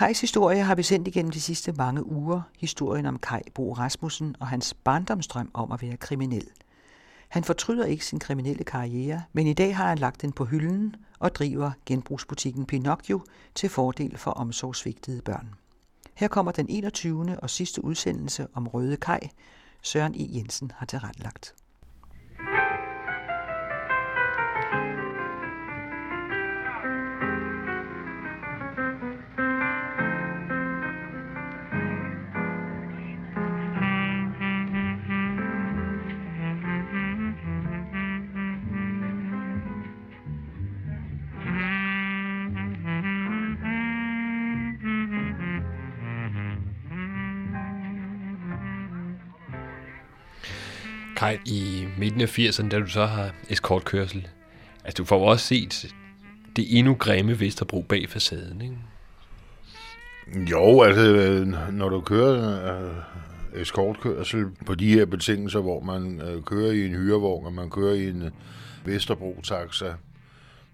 Kajs historie har vi sendt igennem de sidste mange uger. Historien om Kaj Bo Rasmussen og hans barndomstrøm om at være kriminel. Han fortryder ikke sin kriminelle karriere, men i dag har han lagt den på hylden og driver genbrugsbutikken Pinocchio til fordel for omsorgsvigtede børn. Her kommer den 21. og sidste udsendelse om Røde Kaj. Søren E. Jensen har tilrettelagt. Kaj, i midten af 80'erne, da du så har eskortkørsel, altså du får også set det endnu grimme Vesterbro bag facaden, ikke? Jo, altså, øh, når du kører øh, eskortkørsel på de her betingelser, hvor man øh, kører i en hyrevogn, og man kører i en øh, Vesterbro-taxa,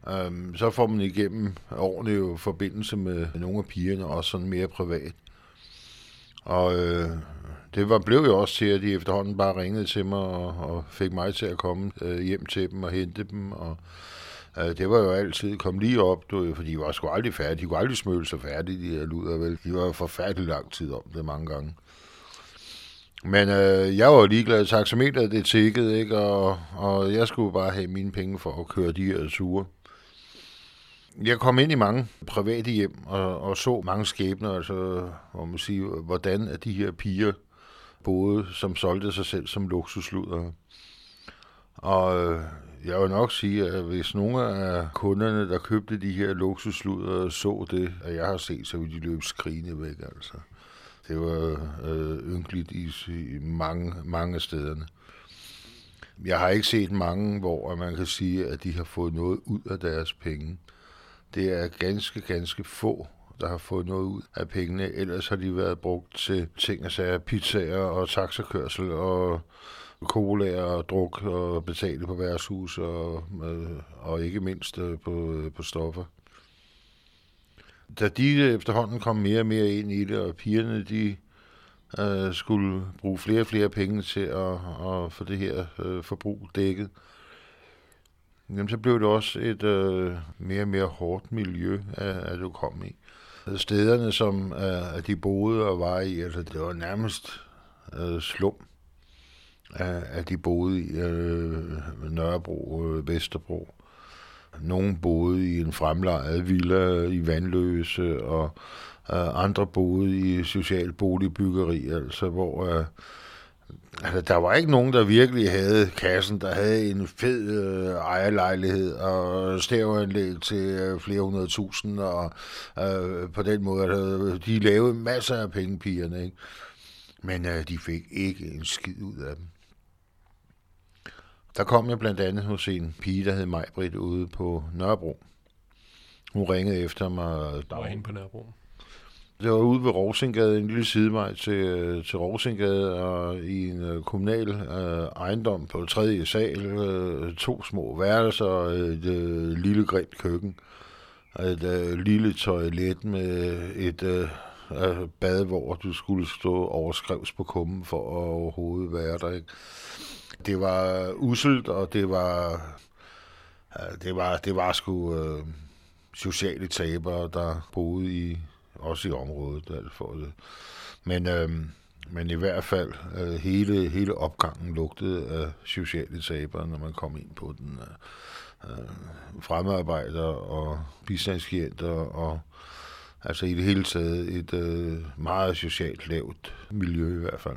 øh, så får man igennem årene jo forbindelse med nogle af pigerne, også sådan mere privat. Og øh, det var, blev jo også til, at de efterhånden bare ringede til mig og, og fik mig til at komme øh, hjem til dem og hente dem. Og, øh, det var jo altid, kom lige op, du, for de var sgu aldrig færdige. De kunne aldrig smøle sig færdige, de her luder, vel. De var forfærdelig lang tid om det mange gange. Men øh, jeg var ligeglad. Taxameteret, det tækkede, ikke? Og, og jeg skulle bare have mine penge for at køre de her ture. Jeg kom ind i mange private hjem og, og så mange skæbner, altså, hvor man siger, hvordan er de her piger boede, som solgte sig selv som luksusluder. Og øh, jeg vil nok sige, at hvis nogle af kunderne, der købte de her luksusluder, så det, at jeg har set, så ville de løbe skrigende væk, altså. Det var øh, ynkeligt i, i mange, mange af stederne. Jeg har ikke set mange, hvor man kan sige, at de har fået noget ud af deres penge. Det er ganske, ganske få, der har fået noget ud af pengene. Ellers har de været brugt til ting og sager, pizzaer og taxakørsel og cola og druk og betale på værtshus og, og ikke mindst øh, på, øh, på stoffer. Da de efterhånden kom mere og mere ind i det, og pigerne de øh, skulle bruge flere og flere penge til at, at få det her øh, forbrug dækket, jamen så blev det også et øh, mere og mere hårdt miljø, at, at du kom i stederne, som øh, de boede og var i, altså det var nærmest øh, slum, uh, at de boede i øh, Nørrebro og Vesterbro. Nogle boede i en fremlejet villa i Vandløse, og øh, andre boede i social boligbyggeri, altså hvor Øh, Altså, der var ikke nogen, der virkelig havde kassen, der havde en fed øh, ejerlejlighed og stævanlæg til øh, flere hundrede tusind, og øh, på den måde, altså, de lavede masser af penge, pigerne, ikke? Men øh, de fik ikke en skid ud af dem. Der kom jeg blandt andet hos en pige, der hed Majbrit ude på Nørrebro. Hun ringede efter mig. Der var hende på Nørrebro. Det var ude ved Rosengade, en lille sidevej til, til Rosengade, og i en øh, kommunal øh, ejendom på tredje sal, øh, to små værelser og et øh, lille grint køkken. Et øh, lille toilet med et uh, bad, hvor du skulle stå overskrevs på kummen for at overhovedet være der. Ikke? Det var uselt, og det var, øh, det var, det var sgu øh, sociale tabere, der boede i også i området. Altså for det. Men, øh, men i hvert fald, øh, hele, hele opgangen lugtede af sociale taber, når man kom ind på den. Øh, øh, fremmedarbejdere og bistandsklienter og altså i det hele taget et øh, meget socialt lavt miljø i hvert fald.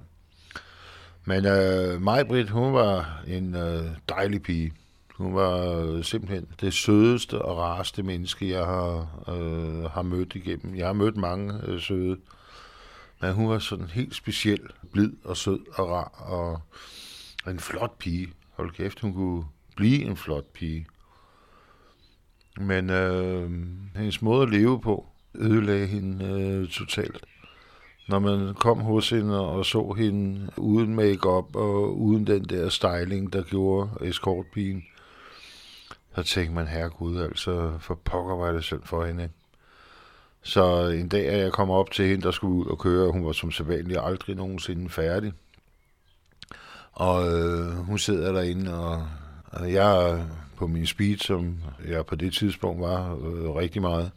Men øh, Majbrit, hun var en øh, dejlig pige. Hun var øh, simpelthen det sødeste og rareste menneske, jeg har, øh, har mødt igennem. Jeg har mødt mange øh, søde, men hun var sådan helt speciel, blid og sød og rar, og en flot pige. Hold kæft, hun kunne blive en flot pige. Men øh, hendes måde at leve på ødelagde hende øh, totalt. Når man kom hos hende og så hende uden makeup og uden den der styling, der gjorde escortpigen, så tænkte man, herregud, altså for pokker var det synd for hende. Så en dag, at jeg kom op til hende, der skulle ud og køre, hun var som sædvanlig aldrig nogensinde færdig. Og øh, hun sidder derinde, og, og jeg er på min speed, som jeg på det tidspunkt var øh, rigtig meget.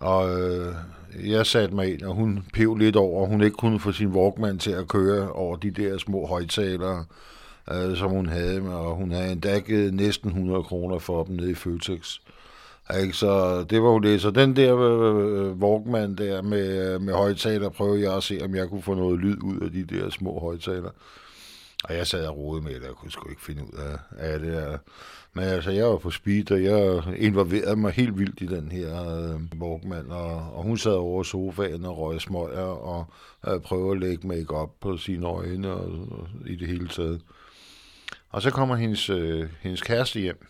Og øh, jeg satte mig ind, og hun pev lidt over, hun ikke kunne få sin Walkman til at køre over de der små højtalere, øh, som hun havde med, og hun havde endda givet næsten 100 kroner for dem nede i Føtex. Ikke? Så det var jo det. Så den der øh, øh Walkman der med, øh, med højtaler, prøvede jeg at se, om jeg kunne få noget lyd ud af de der små højtaler. Og jeg sad og rode med det, og kunne sgu ikke finde ud af, af det. Men altså, jeg var på speed, og jeg involverede mig helt vildt i den her øh, Walkman, og, og hun sad over sofaen og røg smøger og øh, prøvede at lægge make op på sine øjne og, og, i det hele taget. Og så kommer hendes, øh, hendes kæreste hjem,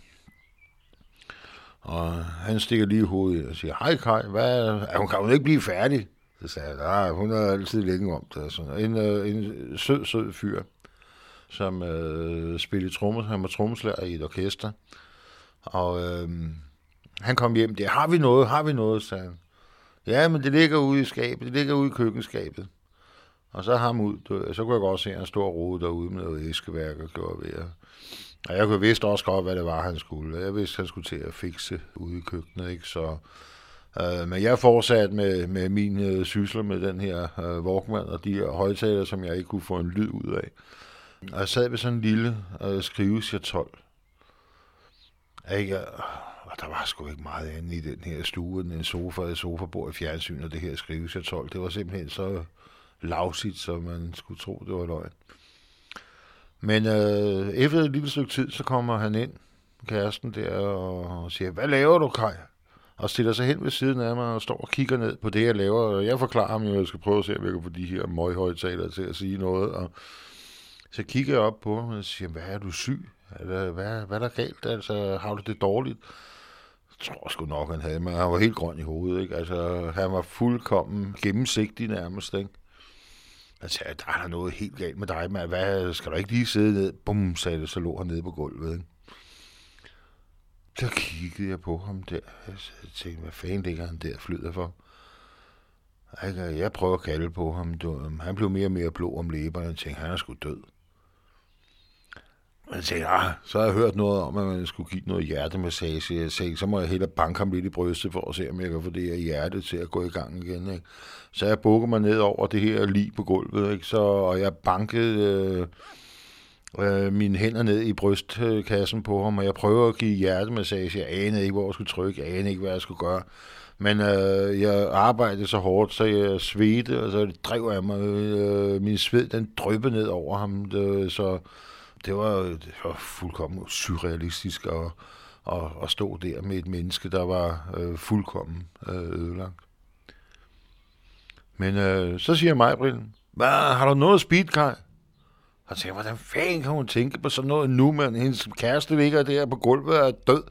og han stikker lige i hovedet og siger, hej Kai, hvad er, hun, kan hun ikke blive færdig? Så sagde jeg, nej, hun er altid længe om det. Sådan. En, øh, en sød, sød fyr som øh, spillede trommer. Han var trommeslager i et orkester. Og øh, han kom hjem der. Har vi noget? Har vi noget? sagde han. Ja, men det ligger ude i skabet. Det ligger ude i køkkenskabet. Og så ham ud. Så kunne jeg godt se, at han stod og rode derude med noget æskeværk og gjorde ved. Og jeg kunne vidste også godt, hvad det var, han skulle. Jeg vidste, at han skulle til at fikse ude i køkkenet. Ikke? Så, øh, men jeg fortsatte med, med min øh, sysler med den her øh, Walkman og de her højtaler, som jeg ikke kunne få en lyd ud af. Og jeg sad ved sådan en lille øh, Jeg 12. Ikke? Og der var sgu ikke meget andet i den her stue, en sofa, et sofabord i fjernsyn, og det her skrivesir 12. Det var simpelthen så lavsigt, så man skulle tro, det var løgn. Men øh, efter et lille stykke tid, så kommer han ind, kæresten der, og siger, hvad laver du, Kaj? Og stiller sig hen ved siden af mig og står og kigger ned på det, jeg laver. Og jeg forklarer ham at jeg skal prøve at se, om jeg kan få de her møghøjtalere til at sige noget. Og så kigger jeg op på ham og siger, hvad er du syg? Hvad, hvad, hvad er der galt? Altså, har du det dårligt? Jeg tror sgu nok, han havde, mig. han var helt grøn i hovedet. Ikke? Altså, han var fuldkommen gennemsigtig nærmest. Ikke? Altså, jeg sagde, der er der noget helt galt med dig, men hvad, skal du ikke lige sidde ned? Bum, sagde det, så lå han nede på gulvet. Ikke? Så kiggede jeg på ham der. Jeg tænkte, hvad fanden ligger han der flyder for? Jeg prøver at kalde på ham. Han blev mere og mere blå om læberne. Jeg tænkte, han er sgu død. Man jeg tænkte, ah, så har jeg hørt noget om, at man skulle give noget hjertemassage. Jeg sagde, så må jeg hellere banke ham lidt i brystet for at se, om jeg kan få det her hjerte til at gå i gang igen. Ikke? Så jeg bukker mig ned over det her lige på gulvet, ikke? Så, og jeg bankede øh, øh, mine hænder ned i brystkassen på ham, og jeg prøver at give hjertemassage. Jeg anede ikke, hvor jeg skulle trykke, jeg anede ikke, hvad jeg skulle gøre. Men øh, jeg arbejdede så hårdt, så jeg svedte, og så drev jeg mig. Øh, min sved, den dryppede ned over ham, det, så det var, det var fuldkommen surrealistisk at, at, at stå der med et menneske, der var øh, fuldkommen øh, ødelagt. Men øh, så siger mig, Brillen, hvad, har du noget speed, Kai? Og tænker, hvordan fanden kan hun tænke på sådan noget nu, men hendes kæreste ligger der på gulvet og er død.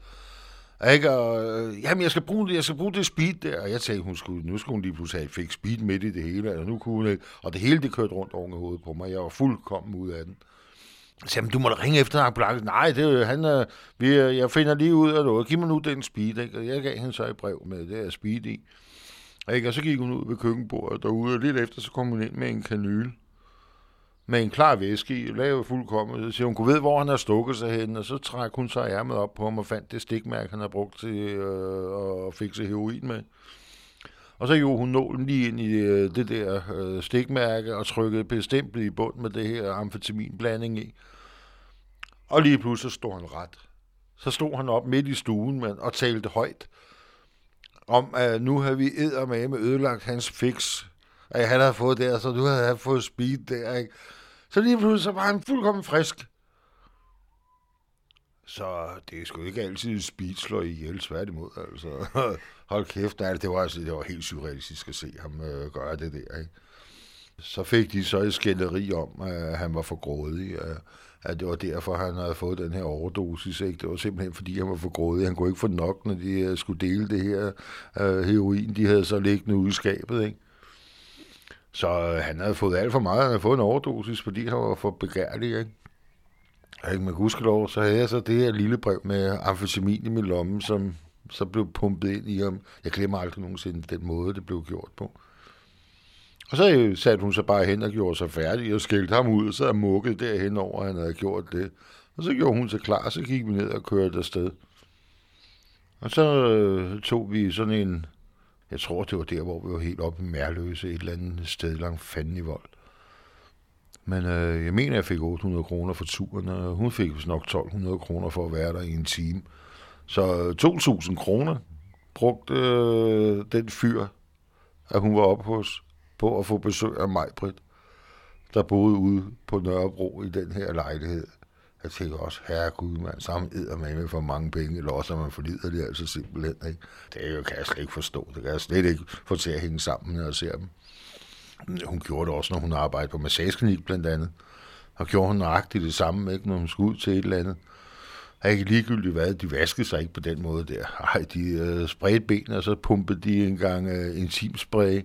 Ikke? Og, øh, jamen, jeg skal bruge det, jeg skal bruge det speed der. Og jeg tænkte, hun skulle, nu skulle hun lige pludselig have fik speed midt i det hele. Og, nu kunne hun ikke. og det hele, det kørte rundt over hovedet på mig. Jeg var fuldkommen ud af den. Så sagde, du må da ringe efter ambulance. Nej, det er han, øh, vi, jeg finder lige ud af noget. Giv mig nu den speed. Ikke? Og jeg gav hende så et brev med det her speed i. Ikke? Og så gik hun ud ved køkkenbordet derude, og lidt efter, så kom hun ind med en kanyle med en klar væske i, lavede fuldkommen. Så siger hun, kunne ved, hvor han har stukket sig hen, og så træk hun så ærmet op på ham og fandt det stikmærke, han har brugt til øh, at fikse heroin med. Og så gjorde hun nålen lige ind i øh, det der øh, stikmærke og trykkede bestemt i bund med det her amfetaminblanding i. Og lige pludselig stod han ret. Så stod han op midt i stuen men, og talte højt om, at nu har vi med med ødelagt hans fix. At han havde fået der, så du havde fået speed der, ikke? Så lige pludselig så var han fuldkommen frisk. Så det er sgu ikke altid speed slår ihjel, tværtimod. Altså. Hold kæft, nej, det var, altså, det var helt surrealistisk at se ham øh, gøre det der. Ikke? Så fik de så et skænderi om, at han var for grådig. Øh, at det var derfor, han havde fået den her overdosis. Ikke? Det var simpelthen, fordi han var for grådig. Han kunne ikke få nok, når de øh, skulle dele det her øh, heroin. De havde så liggende ude i skabet. Ikke? Så øh, han havde fået alt for meget. Han havde fået en overdosis, fordi han var for begærlig. Ikke? Ikke, med gudskelov, så havde jeg så det her lille brev med amfetamin i min lomme, som så blev pumpet ind i ham. Jeg glemmer aldrig nogensinde den måde, det blev gjort på. Og så øh, satte hun sig bare hen og gjorde sig færdig og skældte ham ud, og så er mukket derhen over, at han havde gjort det. Og så gjorde hun sig klar, så gik vi ned og kørte afsted. Og så øh, tog vi sådan en, jeg tror det var der, hvor vi var helt oppe i Mærløse, et eller andet sted langt fanden i vold. Men øh, jeg mener, jeg fik 800 kroner for turen, og hun fik nok 1200 kroner for at være der i en time. Så 2.000 kroner brugte øh, den fyr, at hun var oppe hos, på at få besøg af Majbrit, der boede ude på Nørrebro i den her lejlighed. Jeg tænker også, herregud, man, sammen æder man med for mange penge, eller også, man forlider det altså simpelthen. Ikke? Det jo, kan jeg slet ikke forstå. Det kan jeg slet ikke få til at hænge sammen, når jeg ser dem. Hun gjorde det også, når hun arbejdede på massageklinik blandt andet. Og gjorde hun nøjagtigt det samme, ikke, når hun skulle ud til et eller andet. Ej, ikke ligegyldigt hvad, de vaskede sig ikke på den måde der. Ej, de øh, spredte benene, og så pumpede de en gang øh, intimspray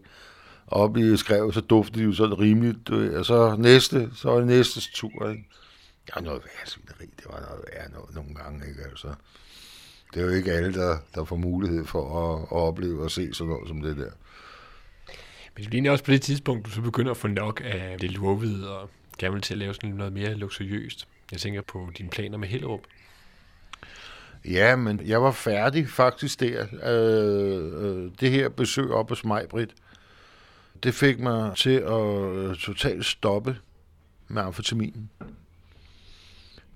op i skrevet, så duftede de jo sådan rimeligt. Øh, og så næste, så var det næstes tur, ikke? Ja, noget værre svineri, det var noget værre noget, nogle gange, ikke? Altså, det er jo ikke alle, der, der får mulighed for at, at opleve og se sådan noget som det der. Men det bliver også på det tidspunkt, du så begynder at få nok af det lurvede og gerne vil til at lave sådan noget mere luksuriøst. Jeg tænker på dine planer med Hellerup. Ja, men jeg var færdig faktisk der. Øh, øh det her besøg op hos mig, Britt, det fik mig til at øh, totalt stoppe med amfetaminen.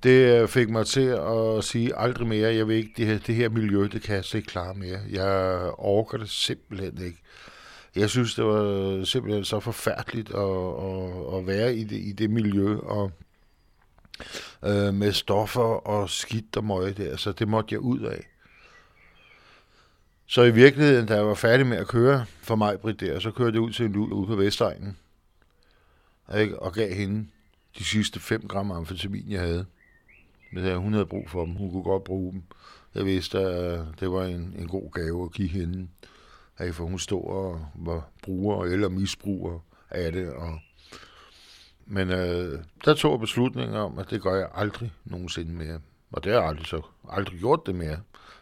Det øh, fik mig til at sige aldrig mere, jeg vil ikke, det her, det her miljø, det kan jeg slet ikke klare mere. Jeg orker det simpelthen ikke. Jeg synes, det var simpelthen så forfærdeligt at, at, at være i det, i det miljø, og øh, med stoffer og skidt og møg der, så det måtte jeg ud af. Så i virkeligheden, da jeg var færdig med at køre for mig, Britt, der, så kørte jeg ud til en lul ude på Vestegnen, og gav hende de sidste 5 gram amfetamin, jeg havde. Men hun havde brug for dem. Hun kunne godt bruge dem. Jeg vidste, at det var en, en god gave at give hende. For hun stod og var bruger eller misbruger af det. Og men øh, der tog jeg beslutningen om, at det gør jeg aldrig nogensinde mere. Og det har jeg aldrig, så, aldrig gjort det mere.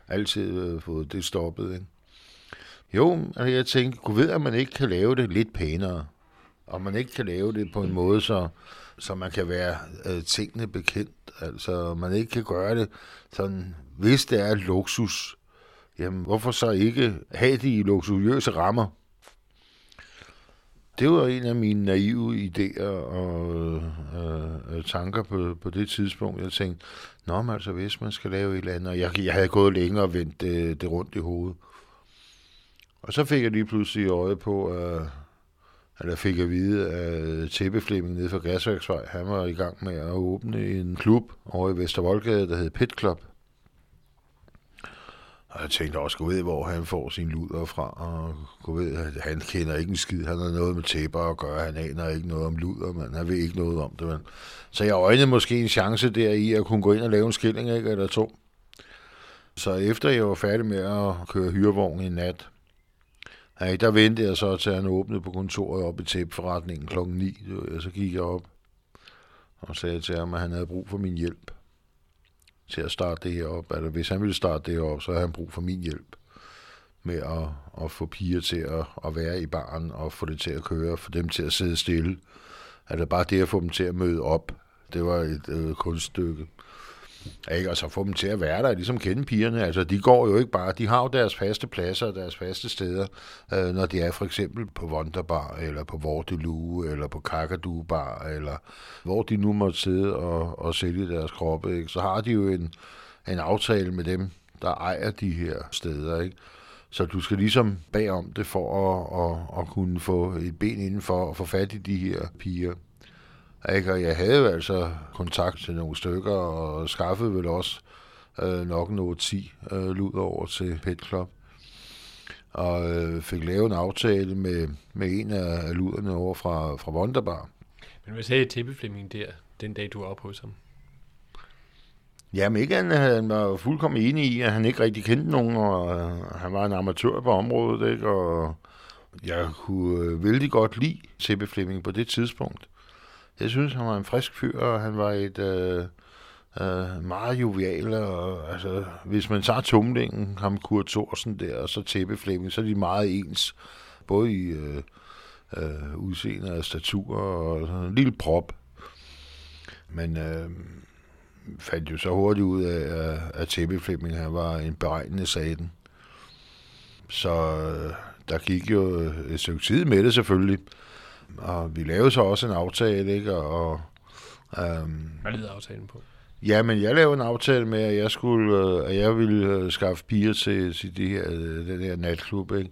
Altid øh, fået det stoppet. Ikke? Jo, altså jeg tænkte, kunne ved, at man ikke kan lave det lidt pænere. Og man ikke kan lave det på en måde, så, så man kan være øh, tingene bekendt. Altså, man ikke kan gøre det sådan, hvis det er luksus, jamen hvorfor så ikke have de luksuriøse rammer? Det var en af mine naive idéer og øh, øh, tanker på, på det tidspunkt. Jeg tænkte, nå, men altså, hvis man skal lave et eller andet, og jeg, jeg havde gået længere og vendt det, det rundt i hovedet. Og så fik jeg lige pludselig øje på, øh, eller fik at vide, at Tebbe Flemming nede fra Gasværksvej, han var i gang med at åbne en klub over i Vestervoldgade, der hed Pit Club. Og jeg tænkte også, gå ved, hvor han får sin luder fra, og gå ved, han kender ikke en skid. Han har noget med tæpper at gøre. Han aner ikke noget om luder, men han ved ikke noget om det. Men. Så jeg øjnede måske en chance der i at kunne gå ind og lave en skilling, ikke, eller to. Så efter jeg var færdig med at køre hyrevogn i nat, ja, der ventede jeg så til han åbnede på kontoret op i tæpforretningen klokken 9. Så gik jeg op og sagde til ham, at han havde brug for min hjælp til at starte det her op. Altså, hvis han ville starte det her op, så havde han brug for min hjælp med at, at få piger til at, at være i baren og få det til at køre, få dem til at sidde stille. Altså bare det at få dem til at møde op, det var et øh, kunststykke. Ikke? Og så få dem til at være der, ligesom kende pigerne. Altså, de går jo ikke bare, de har jo deres faste pladser og deres faste steder, øh, når de er for eksempel på Wonderbar, eller på Vortelue, eller på Kakadu Bar, eller hvor de nu måtte sidde og, og sælge deres kroppe. Ikke? Så har de jo en, en aftale med dem, der ejer de her steder. Ikke? Så du skal ligesom bagom det for at, at, at kunne få et ben indenfor og få fat i de her piger. Ikke? Og jeg havde altså kontakt til nogle stykker, og skaffede vel også øh, nok en 10 øh, lud over til Pet Club. Og øh, fik lavet en aftale med, med en af luderne over fra, fra Wonderbar. Men hvad sagde Tippe Flemming der, den dag du var oppe hos ham? Jamen ikke, han, han var fuldkommen enig i, at han ikke rigtig kendte nogen, og øh, han var en amatør på området, ikke? og jeg kunne øh, vældig godt lide Tippe Flemming på det tidspunkt. Jeg synes, han var en frisk fyr, og han var et, øh, Øh, meget joviale, og altså, hvis man tager tumlingen, ham Kurt Thorsen der, og så tæppeflæmning, så er de meget ens, både i øh, øh, udseende og statur, og sådan en lille prop. Men øh, fandt jo så hurtigt ud af, at, at tæppeflæmning han var en beregnende saten. Så øh, der gik jo øh, et stykke tid med det selvfølgelig. Og vi lavede så også en aftale, ikke? Og, øhm, Hvad lyder aftalen på? Ja, men jeg lavede en aftale med, at jeg skulle, øh, at jeg ville øh, skaffe piger til, til de her, øh, den her natklub, ikke?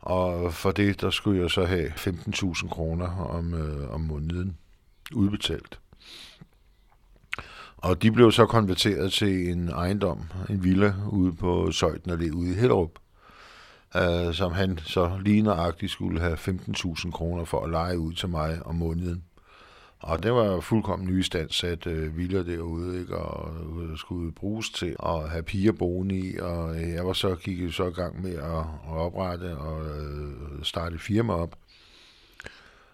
Og for det, der skulle jeg så have 15.000 kroner om, øh, om måneden udbetalt. Og de blev så konverteret til en ejendom, en villa ude på Søjten og ude i Hellerup, øh, som han så lige nøjagtigt skulle have 15.000 kroner for at lege ud til mig om måneden. Og det var fuldkommen nystandsat øh, villa derude, ikke? og øh, skulle bruges til at have piger boende i, og øh, jeg var så, gik så i gang med at, at oprette og øh, starte firma op,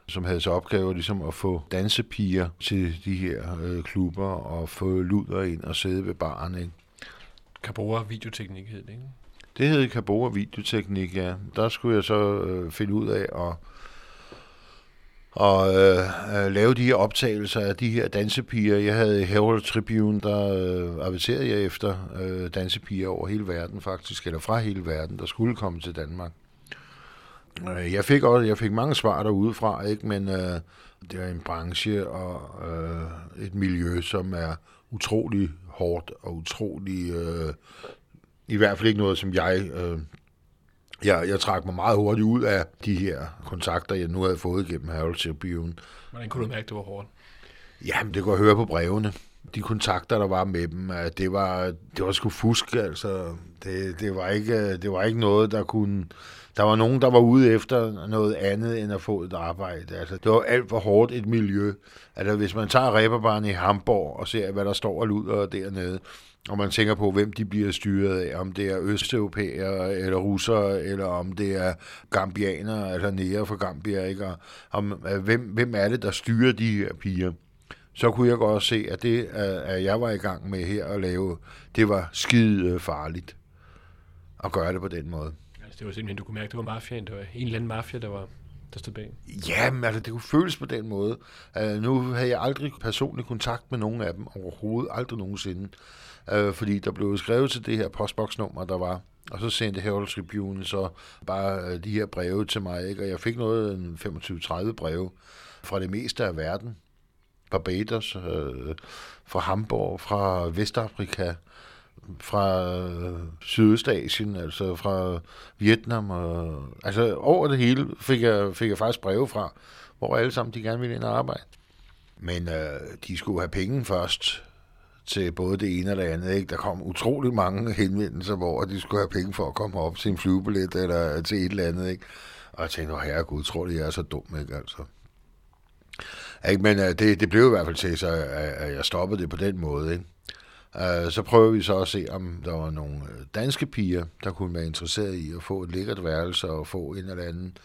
som havde så opgave ligesom at få dansepiger til de her øh, klubber og få luder ind og sidde ved baren. Ikke? Cabora Videoteknik hed det, ikke? Det hed Kabora Videoteknik, ja. Der skulle jeg så øh, finde ud af at og øh, øh, lave de her optagelser af de her dansepiger. Jeg havde Herald Tribune, der øh, aviserede jeg efter øh, dansepiger over hele verden faktisk, eller fra hele verden, der skulle komme til Danmark. Øh, jeg fik også, jeg fik mange svar derude fra, ikke, men øh, det er en branche og øh, et miljø, som er utrolig hårdt og utrolig, øh, i hvert fald ikke noget, som jeg øh, jeg, jeg trak mig meget hurtigt ud af de her kontakter, jeg nu havde fået igennem Harold Tribune. Hvordan kunne du mærke, det var hårdt? Jamen, det kunne jeg høre på brevene. De kontakter, der var med dem, det var, det var sgu fusk, altså. Det, det, var ikke, det var ikke noget, der kunne... Der var nogen, der var ude efter noget andet end at få et arbejde. Altså, det var alt for hårdt et miljø. Altså, hvis man tager ræberbaren i Hamburg og ser, hvad der står og luder dernede, og man tænker på, hvem de bliver styret af, om det er østeuropæere eller russere, eller om det er gambianere, eller nære fra Gambia, ikke? Og om, øh, hvem, hvem er det, der styrer de her piger? Så kunne jeg godt se, at det, at jeg var i gang med her at lave, det var skide farligt at gøre det på den måde. Altså, det var simpelthen, du kunne mærke, det var mafiaen, det var en eller anden mafia, der var der stod bag? Jamen, altså, det kunne føles på den måde. Uh, nu havde jeg aldrig personlig kontakt med nogen af dem overhovedet, aldrig nogensinde øh, fordi der blev skrevet til det her postboksnummer, der var, og så sendte Herald Tribune så bare øh, de her breve til mig, ikke? og jeg fik noget, en 25-30 breve fra det meste af verden. Barbados, øh, fra Hamburg, fra Vestafrika, fra øh, Sydøstasien, altså fra Vietnam. Og, altså over det hele fik jeg, fik jeg faktisk breve fra, hvor alle sammen de gerne ville ind og arbejde. Men øh, de skulle have penge først, til både det ene og det andet. Ikke? Der kom utrolig mange henvendelser, hvor de skulle have penge for at komme op til en flyvebillet eller til et eller andet. Ikke? Og jeg tænkte, herre Gud, tror de, jeg er så dum, ikke? Altså. Ikke, men uh, det, det blev i hvert fald til, så at jeg stoppede det på den måde. Ikke? Uh, så prøver vi så at se, om der var nogle danske piger, der kunne være interesseret i at få et lækkert værelse og få en eller anden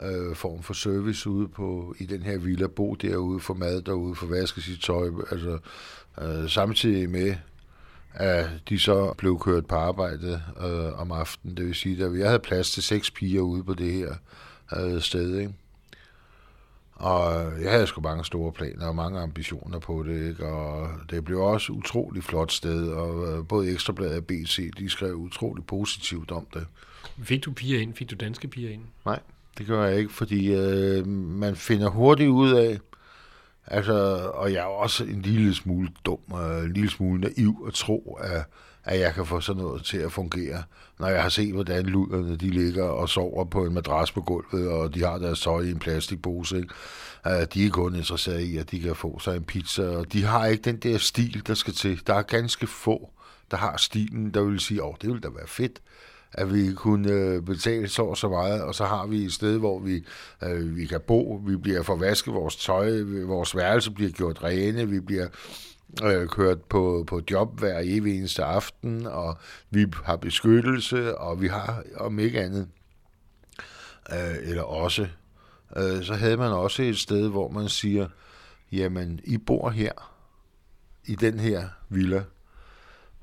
øh, form for service ude på, i den her villa, bo derude, få mad derude, få vasket sit tøj, altså Øh, samtidig med, at de så blev kørt på arbejde øh, om aftenen. Det vil sige, at jeg havde plads til seks piger ude på det her øh, sted. Ikke? Og jeg havde sgu mange store planer og mange ambitioner på det, ikke? og det blev også et utroligt flot sted, og øh, både Ekstrabladet og BC, de skrev utroligt positivt om det. Fik du piger ind? Fik du danske piger ind? Nej, det gør jeg ikke, fordi øh, man finder hurtigt ud af, Altså, og jeg er også en lille smule dum og en lille smule naiv at tro, at, at jeg kan få sådan noget til at fungere, når jeg har set, hvordan luderne de ligger og sover på en madras på gulvet, og de har deres tøj i en plastikpose. Ikke? Øh, de er kun interesseret i, at de kan få sig en pizza, og de har ikke den der stil, der skal til. Der er ganske få, der har stilen, der vil sige, åh, oh, det ville da være fedt at vi kunne øh, betale så og så meget, og så har vi et sted, hvor vi, øh, vi kan bo, vi bliver forvasket vores tøj, vores værelse bliver gjort rene, vi bliver øh, kørt på, på job hver evig eneste aften, og vi har beskyttelse, og vi har, om ikke andet, øh, eller også, øh, så havde man også et sted, hvor man siger, jamen, I bor her, i den her villa,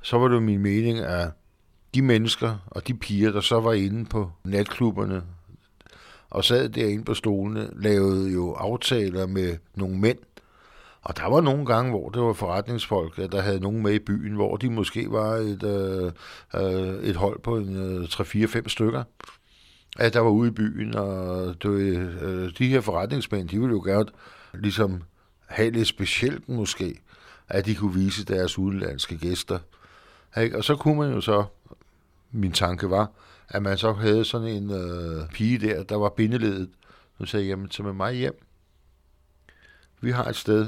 så var det min mening, at de mennesker og de piger, der så var inde på natklubberne og sad derinde på stolene, lavede jo aftaler med nogle mænd, og der var nogle gange, hvor det var forretningsfolk, der havde nogen med i byen, hvor de måske var et, øh, øh et hold på en, øh, 3-4-5 stykker, at der var ude i byen, og det, øh, de her forretningsmænd, de ville jo gerne ligesom have lidt specielt måske, at de kunne vise deres udenlandske gæster. Ikke? Og så kunne man jo så, min tanke var, at man så havde sådan en øh, pige der, der var bindeledet. Nu sagde jeg, jamen, tag med mig hjem. Vi har et sted,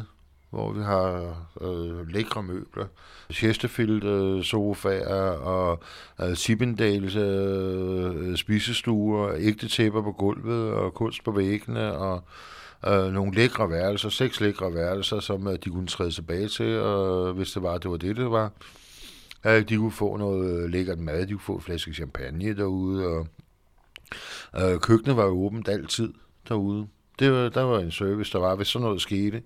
hvor vi har øh, lækre møbler, Chesterfield øh, sofaer og øh, Sippendales øh, spisestuer, ægte tæpper på gulvet og kunst på væggene og øh, nogle lækre værelser, seks lækre værelser, som øh, de kunne træde tilbage til, og hvis det var, det var det, det var. Øh, de kunne få noget øh, lækkert mad, de kunne få en flaske champagne derude, og øh, køkkenet var jo åbent altid derude. Det var, der var en service, der var, hvis sådan noget skete.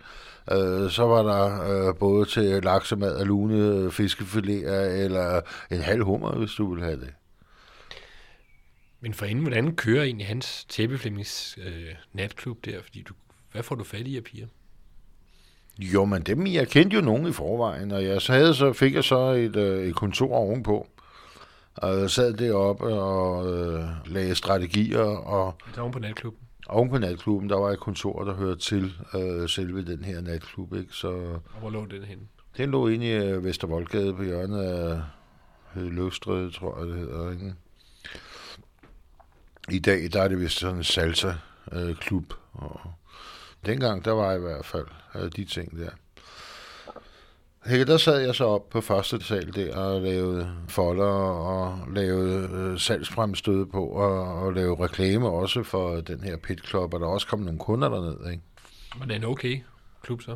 Øh, så var der øh, både til laksemad og lune øh, fiskefiléer, eller en halv hummer, hvis du ville have det. Men for inden, hvordan kører egentlig hans tæppeflemmings øh, natklub der? Fordi du, hvad får du fat i af piger? Jo, men dem, jeg kendte jo nogen i forvejen, og jeg så havde, så fik jeg så et, øh, et kontor ovenpå. Og jeg sad deroppe og øh, lagde strategier. Og, det var på natklubben? Oven på natklubben, der var et kontor, der hørte til øh, selve den her natklub. Ikke? Så, og hvor lå den henne? Den lå inde i øh, Vestervoldgade på hjørnet af Løvstræde, tror jeg det hedder. Ikke? I dag, der er det vist sådan en salsa-klub. Øh, og dengang, der var i hvert fald øh, de ting der. Her, der sad jeg så op på første sal der og lavede folder og lavede øh, salgsfremstød på og, og lavede reklame også for den her pit club, og der også kom nogle kunder derned, ikke? Var det en okay klub så?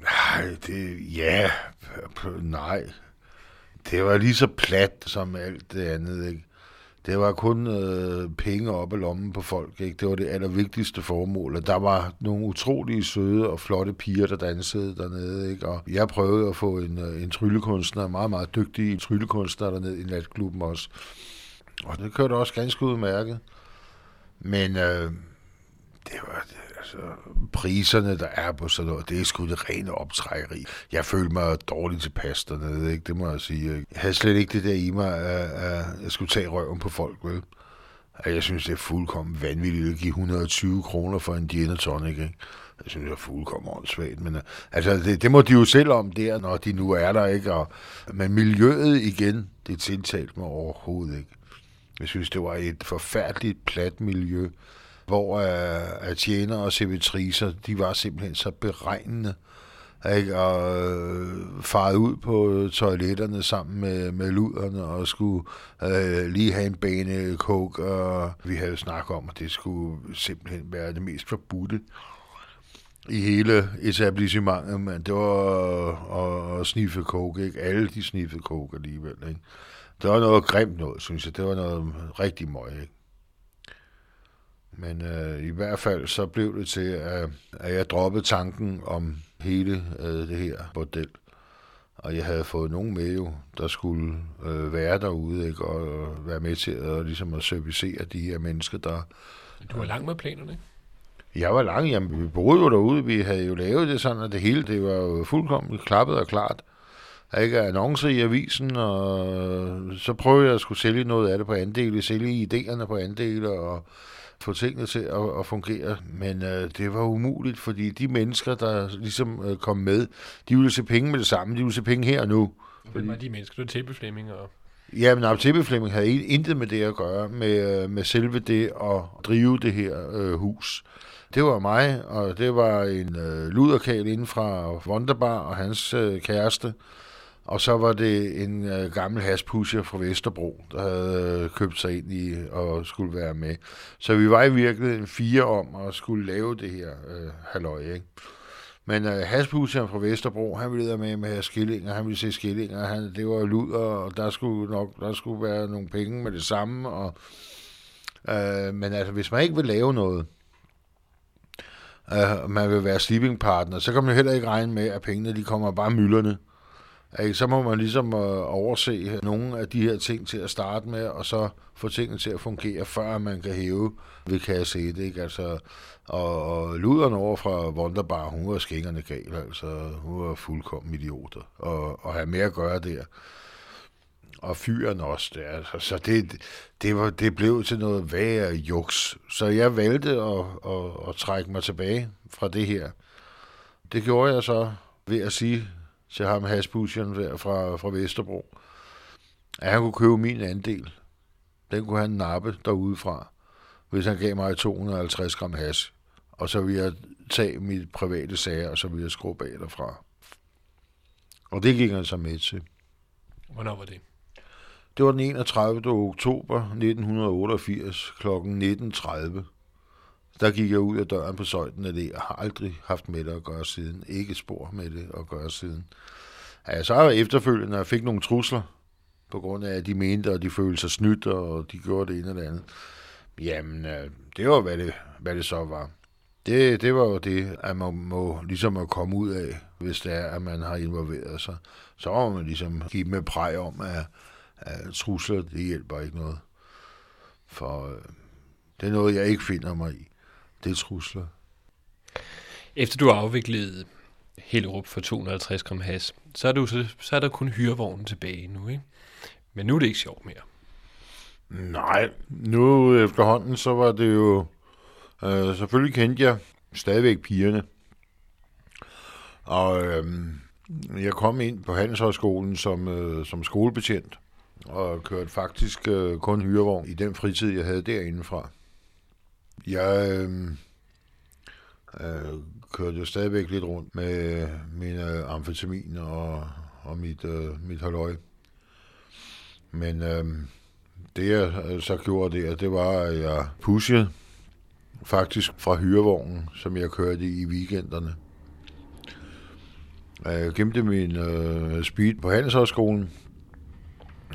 Nej, det, ja, nej. Det var lige så plat som alt det andet, ikke? Det var kun øh, penge op i lommen på folk. Ikke? Det var det allervigtigste formål. Og der var nogle utrolige søde og flotte piger, der dansede dernede. Ikke? Og jeg prøvede at få en, øh, en tryllekunstner, en meget, meget dygtig tryllekunstner dernede i natklubben også. Og det kørte også ganske udmærket. Men øh, det var, Altså, priserne, der er på sådan noget, det er sgu det rene optrækkeri. Jeg følte mig dårligt tilpas dernede, ikke? det må jeg sige. Jeg havde slet ikke det der i mig, at, at jeg skulle tage røven på folk, vel? Jeg synes, det er fuldkommen vanvittigt at give 120 kroner for en gin tonic, ikke? Jeg synes, det er fuldkommen åndssvagt, men øh, altså, det, det, må de jo selv om der, når de nu er der, ikke? Og, men miljøet igen, det tiltalte mig overhovedet ikke. Jeg synes, det var et forfærdeligt plat miljø hvor uh, at tjener og servitriser, de var simpelthen så beregnende, ikke? og øh, faret ud på toiletterne sammen med, med luderne og skulle øh, lige have en bane coke, og vi havde snakket om, at det skulle simpelthen være det mest forbudte i hele etablissementet, men det var at, at sniffe coke, ikke? Alle de sniffede coke alligevel, ikke? Det var noget grimt noget, synes jeg. Det var noget rigtig møg, ikke? Men øh, i hvert fald så blev det til, at, at jeg droppede tanken om hele øh, det her bordel. Og jeg havde fået nogen med jo, der skulle øh, være derude, ikke? og være med til at, ligesom at servicere de her mennesker, der... Du var langt med planerne, ikke? Jeg var lang, jamen vi boede jo derude, vi havde jo lavet det sådan, at det hele, det var jo fuldkommen klappet og klart. Ikke annoncer i avisen, og så prøvede jeg at skulle sælge noget af det på andele, sælge idéerne på andele, og få tingene til at, at fungere, men øh, det var umuligt, fordi de mennesker, der ligesom øh, kom med, de ville se penge med det samme, de ville se penge her og nu. Hvem var de mennesker? Det var Tæppe og... Ja, men Aptebe Flemming havde intet med det at gøre, med, øh, med selve det at drive det her øh, hus. Det var mig, og det var en øh, luderkal inden fra Wonderbar og hans øh, kæreste, og så var det en øh, gammel haspusher fra Vesterbro, der havde øh, købt sig ind i og skulle være med. Så vi var i virkeligheden fire om at skulle lave det her øh, halløj, ikke? Men øh, haspusheren fra Vesterbro, han ville med med skillinger, han ville se skillinger, han, det var luder, og der skulle nok der skulle være nogle penge med det samme. Og, øh, men altså, hvis man ikke vil lave noget, øh, man vil være sleeping partner, så kan man heller ikke regne med, at pengene de kommer bare mylderne. Ikke? Så må man ligesom øh, overse nogle af de her ting til at starte med, og så få tingene til at fungere, før man kan hæve ved kasse 1. Ikke? Altså, og, og luderen over fra Wonderbar, hun var skængerne gal, altså hun var fuldkommen idioter, og, og have mere at gøre der. Og fyren også der. Altså, så det, det, var, det blev til noget værre juks. Så jeg valgte at, at, at trække mig tilbage fra det her. Det gjorde jeg så ved at sige til ham haspusheren der fra, fra Vesterbro, at han kunne købe min andel. Den kunne han nappe derudefra, hvis han gav mig 250 gram hash. Og så ville jeg tage mit private sager, og så ville jeg skrue bag derfra. Og det gik han så med til. Hvornår var det? Det var den 31. oktober 1988 kl. 19.30. Der gik jeg ud af døren på søjden af det. Jeg har aldrig haft med det at gøre siden. Ikke spor med det at gøre siden. Ja, så har jeg efterfølgende jeg fik nogle trusler, på grund af, at de mente, at de følte sig snydt, og de gjorde det ene eller andet. Jamen, øh, det var, hvad det, hvad det så var. Det, det var jo det, at man må ligesom at komme ud af, hvis det er, at man har involveret sig. Så må man ligesom give dem et præg om, at, at trusler, det hjælper ikke noget. For øh, det er noget, jeg ikke finder mig i. Det er trusler. Efter du har afviklet Hellerup for 250 gram has, så er, du, så, så er der kun hyrevognen tilbage nu, ikke? Men nu er det ikke sjovt mere. Nej, nu efterhånden, så var det jo... Øh, selvfølgelig kendte jeg stadigvæk pigerne. Og øh, jeg kom ind på Handelshøjskolen som, øh, som skolebetjent, og kørte faktisk øh, kun hyrevogn i den fritid, jeg havde derindefra. Jeg øh, øh, kørte jo stadigvæk lidt rundt med mine amfetamin og, og mit, øh, mit halvøj. Men øh, det jeg øh, så gjorde det, det var, at jeg pushede faktisk fra hyrevognen, som jeg kørte i weekenderne. Jeg gemte min øh, speed på Handelshøjskolen.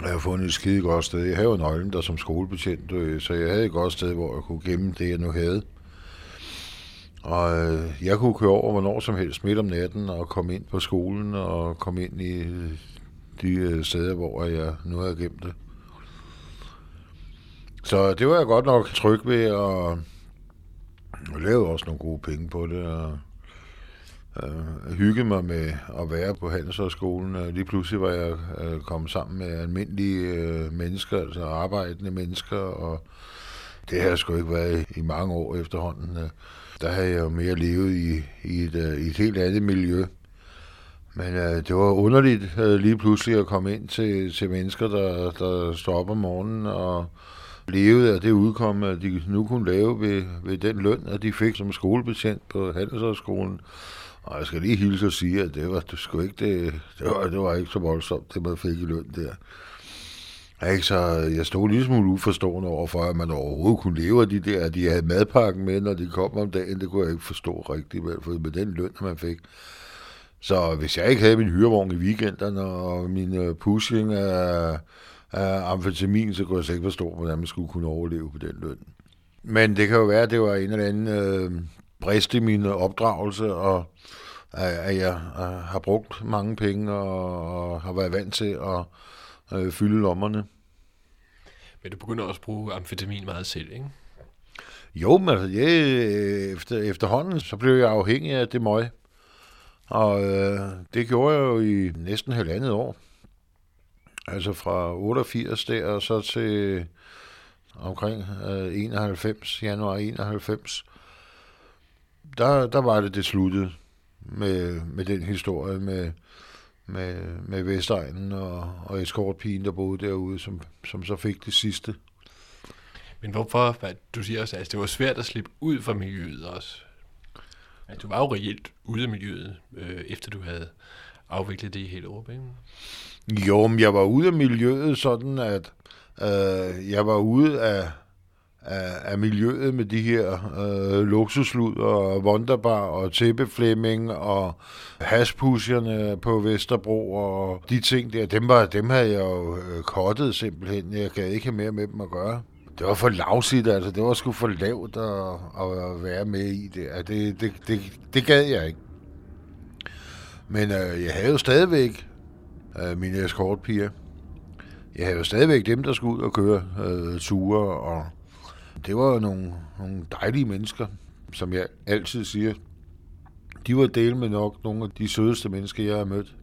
Jeg har fundet et skide godt sted. Jeg havde nøglen der som skolebetjent, øh, så jeg havde et godt sted, hvor jeg kunne gemme det, jeg nu havde. Og øh, jeg kunne køre over hvornår som helst midt om natten og komme ind på skolen og komme ind i øh, de øh, steder, hvor jeg nu havde gemt det. Så det var jeg godt nok tryg ved, og jeg lavede også nogle gode penge på det, og øh, hyggede mig med at være på Handelshøjskolen. Lige pludselig var jeg øh, kommet sammen med almindelige øh, mennesker, altså arbejdende mennesker, og det har jeg sgu ikke været i, i mange år efterhånden. Øh, der havde jeg jo mere levet i, i, et, øh, i et helt andet miljø. Men øh, det var underligt øh, lige pludselig at komme ind til, til mennesker, der, der står op om morgenen og levede af det udkom, at de nu kunne lave ved, ved den løn, at de fik som skolebetjent på Handelshøjskolen. Og jeg skal lige hilse og sige, at det var, det sgu ikke det, det, var, det var ikke så voldsomt, det man fik i løn der. Ikke, så jeg stod lige smule uforstående overfor, at man overhovedet kunne leve af de der, at de havde madpakken med, når de kom om dagen. Det kunne jeg ikke forstå rigtigt, for med den løn, man fik. Så hvis jeg ikke havde min hyrevogn i weekenderne og min øh, pushing af, af amfetamin, så kunne jeg slet ikke forstå, hvordan man skulle kunne overleve på den løn. Men det kan jo være, at det var en eller anden øh, brist i min opdragelse, og at jeg øh, har brugt mange penge og, har været vant til at øh, fylde lommerne. Men du begynder også at bruge amfetamin meget selv, ikke? Jo, men altså, efter, efterhånden, så blev jeg afhængig af det møg. Og øh, det gjorde jeg jo i næsten halvandet år. Altså fra 88 der, og så til omkring øh, 91, januar 91. Der, der var det det sluttet med, med den historie med, med, med Vestegnen og, og eskortpigen, der boede derude, som, som så fik det sidste. Men hvorfor, hvad, du siger også, at altså, det var svært at slippe ud fra miljøet også. At du var jo reelt ude af miljøet, øh, efter du havde afviklet det i hele Europa, ikke? Jo, men jeg var ude af miljøet sådan, at øh, jeg var ude af, af, af miljøet med de her øh, luksuslud og Wonderbar og tæppeflemming og haspusserne på Vesterbro og de ting der, dem, var, dem havde jeg jo øh, kottet simpelthen. Jeg gad ikke have mere med dem at gøre. Det var for lavsigt, altså. Det var sgu for lavt at, at være med i det. Det, det, det, det gad jeg ikke. Men øh, jeg havde jo stadigvæk øh, mine escortpiger. Jeg havde jo stadigvæk dem, der skulle ud og køre øh, ture, og det var nogle, nogle dejlige mennesker, som jeg altid siger. De var del med nok nogle af de sødeste mennesker, jeg har mødt.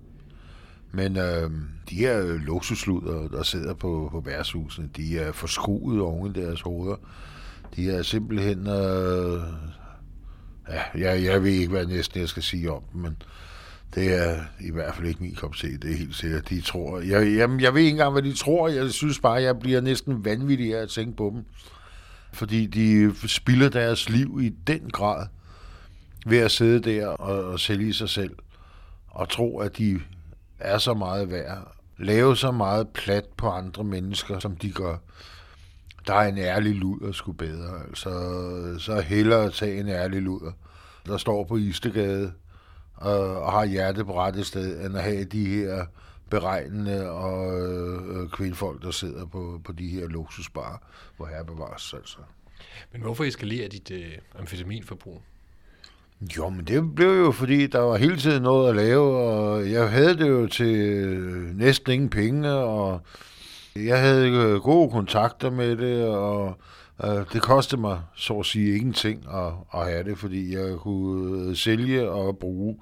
Men øh, de her luksusluder, der sidder på, på værtshusene, de er forskruet oven i deres hoveder. De er simpelthen... Øh, ja, jeg, jeg ved ikke, hvad næsten jeg skal sige om dem, men det er i hvert fald ikke min kop te, det er helt sikkert. De tror, jeg, jeg, jeg ved ikke engang, hvad de tror. Jeg synes bare, jeg bliver næsten vanvittig af at tænke på dem. Fordi de spilder deres liv i den grad ved at sidde der og, og sælge sig selv. Og tro, at de er så meget værd. Lave så meget plat på andre mennesker, som de gør. Der er en ærlig luder sgu bedre. Altså, så hellere tage en ærlig luder, der står på Istegade og, og har hjertet på rette sted, end at have de her beregnende og øh, kvindfolk, der sidder på, på de her luksusbarer, hvor her bevares altså. Men hvorfor eskalerer dit øh, amfetaminforbrug? Jo, men det blev jo, fordi der var hele tiden noget at lave, og jeg havde det jo til øh, næsten ingen penge, og jeg havde øh, gode kontakter med det, og øh, det kostede mig, så at sige, ingenting at, at have det, fordi jeg kunne sælge og bruge.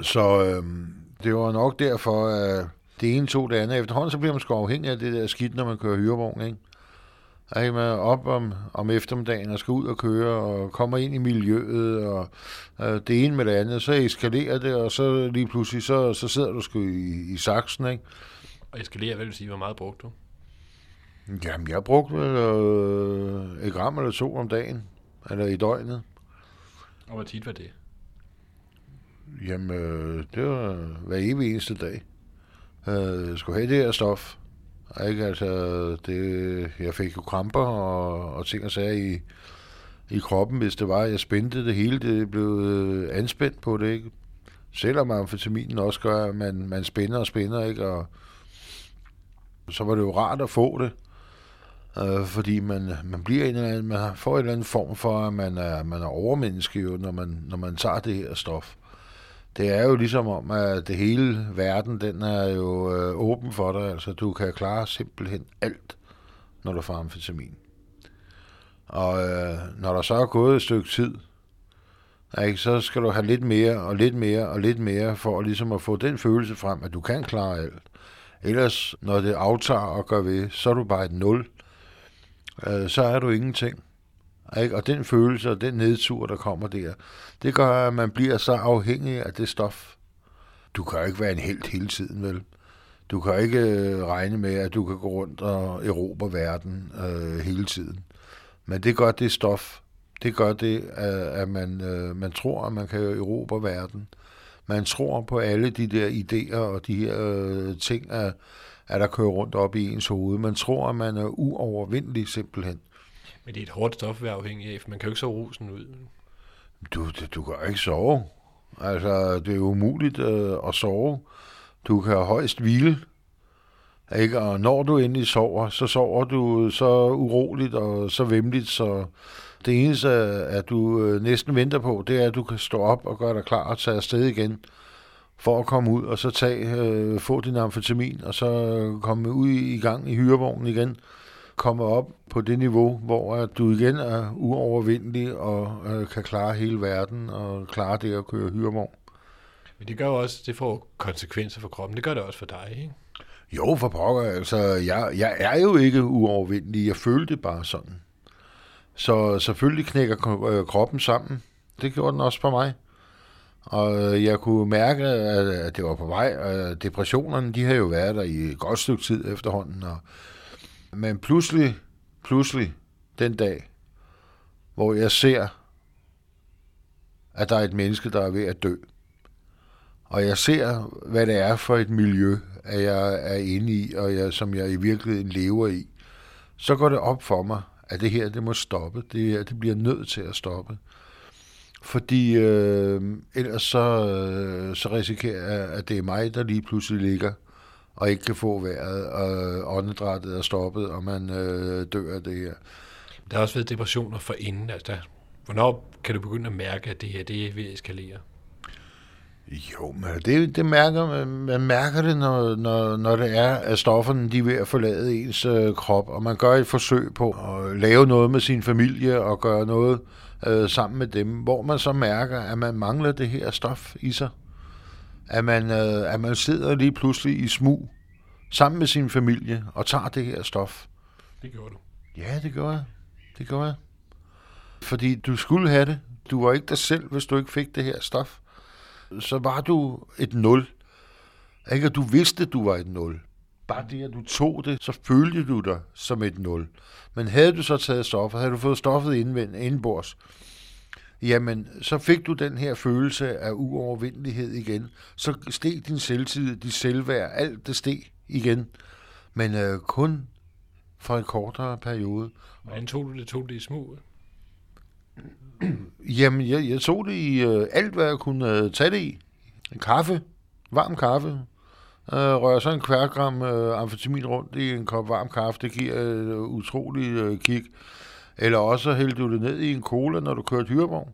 Så øh, det var nok derfor, at det ene tog det andet. Efterhånden så bliver man sgu afhængig af det der skidt, når man kører hyrevogn, ikke? er man op om, om eftermiddagen og skal ud og køre og kommer ind i miljøet og øh, det ene med det andet, så eskalerer det, og så lige pludselig, så, så sidder du sgu i, i saksen, ikke? Og eskalerer, hvad vil sige, hvor meget brugte du? Jamen, jeg brugte øh, et gram eller to om dagen, eller i døgnet. Og hvor tit var det? Jamen, øh, det var hver evig eneste dag. Øh, jeg skulle have det her stof. Ikke? Altså, det, jeg fik jo kramper og, og ting og sager i, i kroppen, hvis det var. Jeg spændte det hele, det blev øh, anspændt på det, ikke? Selvom amfetaminen også gør, at man, man spænder og spænder, ikke? Og så var det jo rart at få det, øh, fordi man, man bliver en eller anden, man får en eller anden form for, at man er, man er overmenneske jo, når man, når man tager det her stof det er jo ligesom om, at det hele verden, den er jo øh, åben for dig. Altså, du kan klare simpelthen alt, når du får amfetamin. Og øh, når der så er gået et stykke tid, ikke, så skal du have lidt mere og lidt mere og lidt mere, for ligesom at få den følelse frem, at du kan klare alt. Ellers, når det aftager og gør ved, så er du bare et nul. Øh, så er du ingenting. Ikke? Og den følelse og den nedtur, der kommer der, det gør, at man bliver så afhængig af det stof. Du kan ikke være en helt hele tiden, vel? Du kan ikke øh, regne med, at du kan gå rundt og erobre verden øh, hele tiden. Men det gør det stof. Det gør det, øh, at man, øh, man tror, at man kan erobre verden. Man tror på alle de der idéer og de her øh, ting, at, at der kører rundt op i ens hoved. Man tror, at man er uovervindelig simpelthen. Men det er et hårdt stof at være afhængig af, for man kan jo ikke sove rosen ud. Du, du, du kan ikke sove. Altså, det er umuligt øh, at sove. Du kan højst hvile. Ikke? Og når du endelig sover, så sover du så uroligt og så vemmeligt, så det eneste, at du øh, næsten venter på, det er, at du kan stå op og gøre dig klar og tage afsted igen for at komme ud og så tage, øh, få din amfetamin og så komme ud i gang i hyrevognen igen komme op på det niveau, hvor at du igen er uovervindelig og øh, kan klare hele verden og klare det at køre hyrevogn. Men det gør jo også, det får konsekvenser for kroppen. Det gør det også for dig, ikke? Jo, for pokker. Altså, jeg, jeg er jo ikke uovervindelig. Jeg følte det bare sådan. Så selvfølgelig knækker øh, kroppen sammen. Det gjorde den også for mig. Og jeg kunne mærke, at det var på vej. Depressionerne, de har jo været der i et godt stykke tid efterhånden. Og men pludselig, pludselig den dag, hvor jeg ser, at der er et menneske, der er ved at dø, og jeg ser, hvad det er for et miljø, at jeg er inde i, og jeg, som jeg i virkeligheden lever i, så går det op for mig, at det her, det må stoppe. Det, her, det bliver nødt til at stoppe. Fordi øh, ellers så, øh, så risikerer jeg, at det er mig, der lige pludselig ligger og ikke kan få vejret, og åndedrættet er stoppet, og man øh, dør af det her. Der har også været depressioner for inden. Altså, der, hvornår kan du begynde at mærke, at det her det er ved at eskalere? Jo, men det, det mærker man, man mærker det, når, når, når det er, at stofferne de er ved at forlade ens øh, krop, og man gør et forsøg på at lave noget med sin familie og gøre noget øh, sammen med dem, hvor man så mærker, at man mangler det her stof i sig. At man, øh, at man sidder lige pludselig i smug sammen med sin familie og tager det her stof. Det gjorde du. Ja, det gør jeg. Det gør jeg. Fordi du skulle have det. Du var ikke dig selv, hvis du ikke fik det her stof. Så var du et nul. Ikke, du vidste, du var et nul. Bare det, at du tog det, så følte du dig som et nul. Men havde du så taget stoffet, havde du fået stoffet indvendt, indenbords, jamen, så fik du den her følelse af uovervindelighed igen. Så steg din selvtid, dit selvværd, alt det steg igen. Men øh, kun for en kortere periode. Hvordan tog du det? Tog det i smug? Jamen, jeg, jeg tog det i øh, alt, hvad jeg kunne øh, tage det i. En kaffe, varm kaffe. Øh, rører så en kværgram øh, amfetamin rundt i en kop varm kaffe. Det giver et øh, utroligt øh, kick. Eller også hældte du det ned i en cola, når du kørte hyrevogn.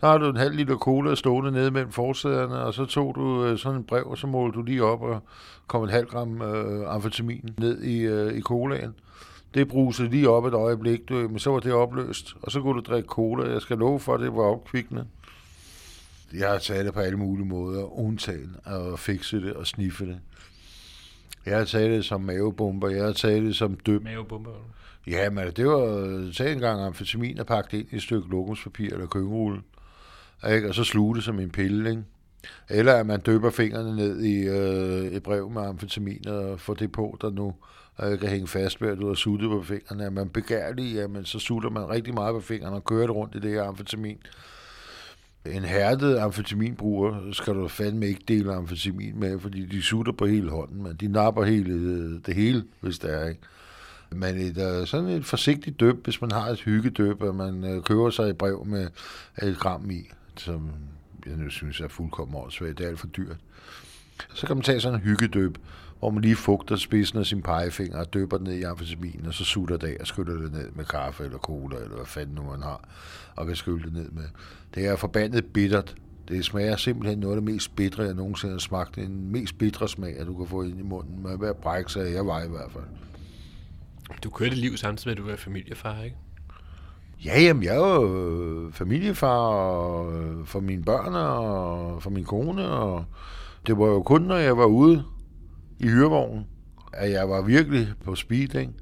Så har du en halv liter cola stående nede mellem forsæderne, og så tog du øh, sådan en brev, og så målte du lige op og kom en halv gram øh, amfetamin ned i, øh, i colaen. Det brusede lige op et øjeblik, du, men så var det opløst, og så kunne du drikke cola. Jeg skal love for, at det var opkvikkende. Jeg har taget det på alle mulige måder, undtagen at fikse det og sniffe det. Jeg har taget det som mavebomber, jeg har taget det som døb. Mavebomber? Ja, men det var tag en gang amfetamin og pakke det ind i et stykke lokumspapir eller køkkenrulle. Ikke? Og så sluge det som en pille, ikke? Eller at man døber fingrene ned i øh, et brev med amfetamin og får det på, der nu øh, kan hænge fast ved, at du har suttet på fingrene. Er man begærlig, jamen, så sutter man rigtig meget på fingrene og kører det rundt i det her amfetamin. En hærdet amfetaminbruger skal du fandme ikke dele amfetamin med, fordi de sutter på hele hånden, men de napper hele, øh, det hele, hvis det er, ikke? Men et, øh, sådan et forsigtigt døb, hvis man har et hyggedøb, og man øh, køber sig et brev med et gram i, som jeg nu synes er fuldkommen åndssvagt, det er alt for dyrt. Så kan man tage sådan en hyggedøb, hvor man lige fugter spidsen af sin pegefinger og døber den ned i amfetamin, og så sutter det af og skyller det ned med kaffe eller cola, eller hvad fanden nu man har, og kan skylle det ned med. Det er forbandet bittert. Det smager simpelthen noget af det mest bitre, jeg nogensinde har smagt. Den mest bitre smag, at du kan få ind i munden. Man er ved at brække sig, jeg var i hvert fald. Du kørte et liv samtidig med, at du var familiefar, ikke? Ja, jamen, jeg er jo øh, familiefar og, øh, for mine børn og for min kone, og det var jo kun, når jeg var ude i hyrevognen, at jeg var virkelig på speed, ikke?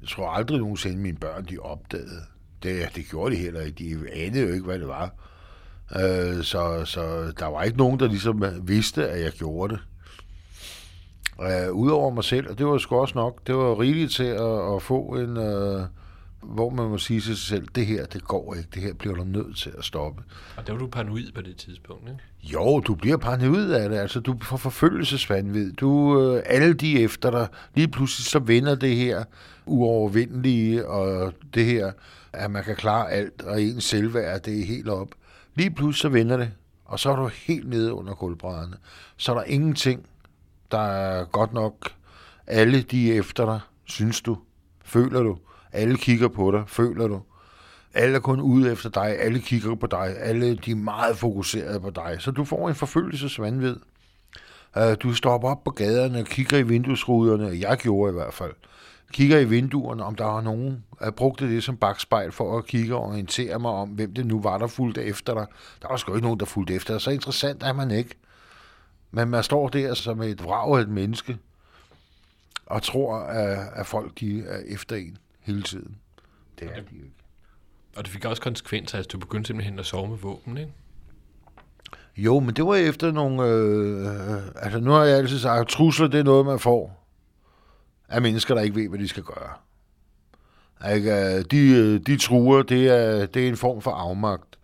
Jeg tror aldrig nogensinde, mine børn de opdagede. Det, det gjorde de heller ikke. De anede jo ikke, hvad det var. Øh, så, så der var ikke nogen, der ligesom vidste, at jeg gjorde det. Øh, Udover mig selv, og det var sgu også nok, det var rigeligt til at, at få en... Øh, hvor man må sige til sig selv, det her, det går ikke, det her bliver du nødt til at stoppe. Og der var du paranoid på det tidspunkt, ikke? Jo, du bliver paranoid af det, altså du får forfølgelsesvandvid. Du, øh, alle de efter dig, lige pludselig så vinder det her uovervindelige, og det her, at man kan klare alt, og ens selvværd, det er helt op. Lige pludselig så vinder det, og så er du helt nede under gulvbrædderne. Så er der ingenting, der er godt nok. Alle de efter dig, synes du, føler du. Alle kigger på dig, føler du. Alle er kun ude efter dig, alle kigger på dig, alle de er meget fokuseret på dig. Så du får en forfølgelsesvandvid. Øh, du stopper op på gaderne og kigger i vinduesruderne, jeg gjorde i hvert fald. Kigger i vinduerne, om der var nogen, jeg brugte det som bagspejl for at kigge og orientere mig om, hvem det nu var, der fulgte efter dig. Der var sgu ikke nogen, der fulgte efter dig. Så interessant er man ikke. Men man står der som et vrag af et menneske, og tror, at, at folk de er efter en hele tiden. Det er de ikke. Og det fik også konsekvenser, at du begyndte simpelthen at sove med våben, ikke? Jo, men det var efter nogle... Øh, altså, nu har jeg altid sagt, at trusler, det er noget, man får af mennesker, der ikke ved, hvad de skal gøre. Ikke? De, de truer, det er, det er en form for afmagt.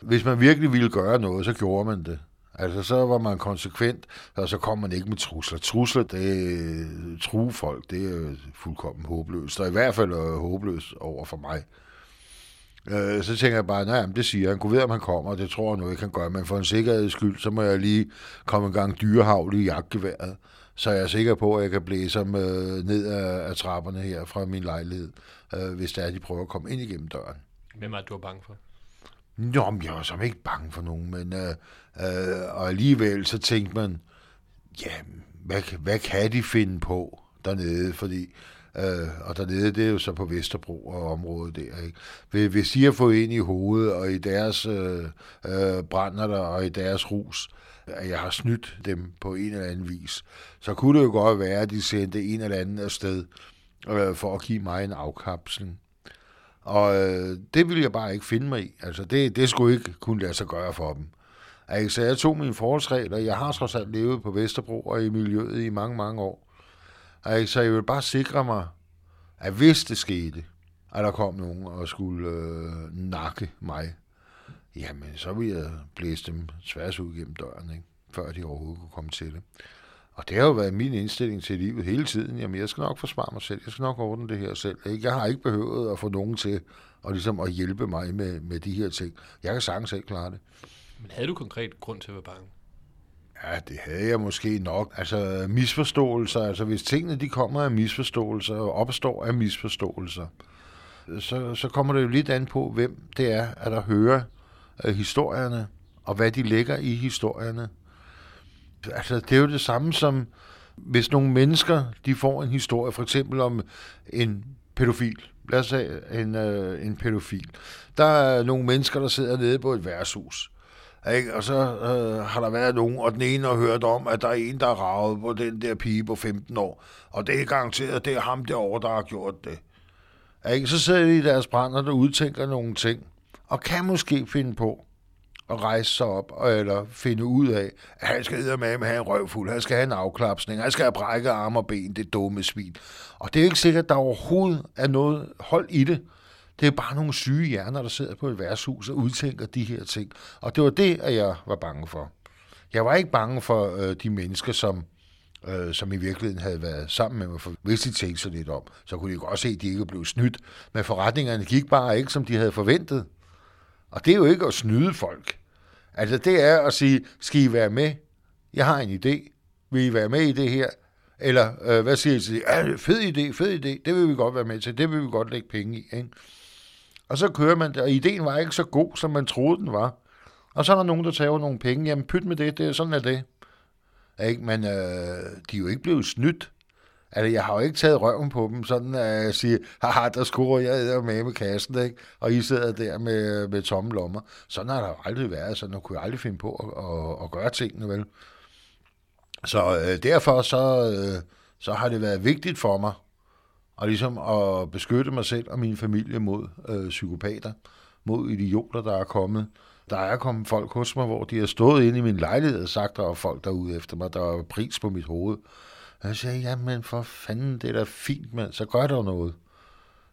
Hvis man virkelig ville gøre noget, så gjorde man det. Altså, så var man konsekvent, og så kom man ikke med trusler. Trusler, det true folk, det er fuldkommen håbløst, og i hvert fald er håbløst over for mig. Øh, så tænker jeg bare, nej, det siger han. Kunne ved, om han kommer, det tror jeg nu ikke, han gør. Men for en sikkerheds skyld, så må jeg lige komme en gang dyrehavl i jagtgeværet. Så jeg er sikker på, at jeg kan blæse ham øh, ned af, af trapperne her fra min lejlighed, øh, hvis det er, at de prøver at komme ind igennem døren. Hvem er det, du er bange for? Nå, men jeg var som ikke bange for nogen, men øh, øh, og alligevel så tænkte man, ja, hvad, hvad kan de finde på dernede, fordi Øh, og dernede, det er jo så på Vesterbro og området der. Ikke? Hvis de har fået ind i hovedet, og i deres øh, øh, brænder der, og i deres rus, at jeg har snydt dem på en eller anden vis, så kunne det jo godt være, at de sendte en eller anden afsted øh, for at give mig en afkapsling. Og øh, det ville jeg bare ikke finde mig i. Altså, det, det skulle ikke kunne lade sig gøre for dem. Altså, jeg tog mine forholdsregler. Jeg har trods alt levet på Vesterbro og i miljøet i mange, mange år. Altså, jeg vil bare sikre mig, at hvis det skete, at der kom nogen og skulle øh, nakke mig, jamen, så ville jeg blæse dem tværs ud gennem døren, ikke? før de overhovedet kunne komme til det. Og det har jo været min indstilling til livet hele tiden. Jamen, jeg skal nok forsvare mig selv. Jeg skal nok ordne det her selv. Ikke? Jeg har ikke behøvet at få nogen til at, ligesom at hjælpe mig med, med de her ting. Jeg kan sagtens selv klare det. Men havde du konkret grund til at være bange? Ja, det havde jeg måske nok. Altså misforståelser, altså hvis tingene de kommer af misforståelser og opstår af misforståelser, så, så kommer det jo lidt an på, hvem det er, at der hører uh, historierne, og hvad de lægger i historierne. Altså det er jo det samme som, hvis nogle mennesker, de får en historie, for eksempel om en pædofil, lad os sige en, øh, en pædofil. Der er nogle mennesker, der sidder nede på et værtshus, ikke? Og så øh, har der været nogen, og den ene har hørt om, at der er en, der er ravet på den der pige på 15 år. Og det er garanteret, det er ham derovre, der har gjort det. Ikke? Så sidder de i deres brænder, der udtænker nogle ting, og kan måske finde på at rejse sig op, eller finde ud af, at han skal med med have en røvfuld, han skal have en afklapsning, han skal have brækket arme og ben, det dumme svin. Og det er ikke sikkert, at der overhovedet er noget hold i det. Det er bare nogle syge hjerner, der sidder på et værtshus og udtænker de her ting. Og det var det, at jeg var bange for. Jeg var ikke bange for øh, de mennesker, som, øh, som i virkeligheden havde været sammen med mig. For hvis de tænkte sig lidt om, så kunne de godt se, at de ikke blev snydt. Men forretningerne gik bare ikke, som de havde forventet. Og det er jo ikke at snyde folk. Altså det er at sige, skal I være med? Jeg har en idé. Vil I være med i det her? Eller øh, hvad siger I til det? Ja, fed idé, fed idé. Det vil vi godt være med til. Det vil vi godt lægge penge i. Ikke? Og så kører man det, og ideen var ikke så god, som man troede, den var. Og så er der nogen, der tager nogle penge. Jamen, pyt med det, det er sådan er det. Ikke? Men øh, de er jo ikke blevet snydt. Altså, jeg har jo ikke taget røven på dem, sådan øh, at jeg siger, haha, der skruer jeg der med med kassen, ikke? og I sidder der med, med tomme lommer. Sådan har der jo aldrig været, så nu kunne jeg aldrig finde på at, at, at gøre tingene, vel? Så øh, derfor så, øh, så har det været vigtigt for mig, og ligesom at beskytte mig selv og min familie mod øh, psykopater, mod idioter, der er kommet. Der er kommet folk hos mig, hvor de har stået inde i min lejlighed og sagt, der er folk derude efter mig, der er pris på mit hoved. Og jeg sagde, jamen for fanden, det er da fint, mand, så gør der noget.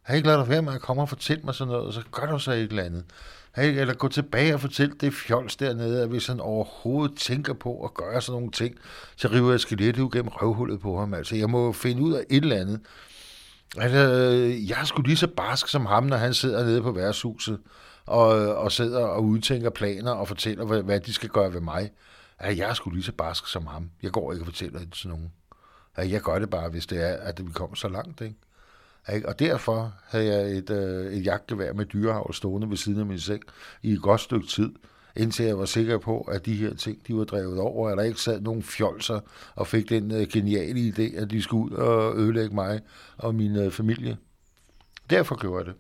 Jeg har ikke lavet dig være med at komme og fortælle mig sådan noget, og så gør du så et eller andet. Hey, eller gå tilbage og fortælle det fjols dernede, at hvis han overhovedet tænker på at gøre sådan nogle ting, så river jeg skelettet ud gennem røvhullet på ham. Altså, jeg må finde ud af et eller andet. Altså, jeg er sgu lige så barsk som ham, når han sidder nede på værtshuset og, og sidder og udtænker planer og fortæller, hvad, hvad de skal gøre ved mig. Altså, jeg er sgu lige så barsk som ham. Jeg går ikke og fortæller det til nogen. Jeg gør det bare, hvis det er, at vi kommer så langt, ikke? Og derfor havde jeg et, øh, et jagtgevær med dyrehavl stående ved siden af min seng i et godt stykke tid, indtil jeg var sikker på, at de her ting, de var drevet over, at der ikke sad nogen fjolser og fik den øh, geniale idé, at de skulle ud og ødelægge mig og min øh, familie. Derfor gjorde jeg det.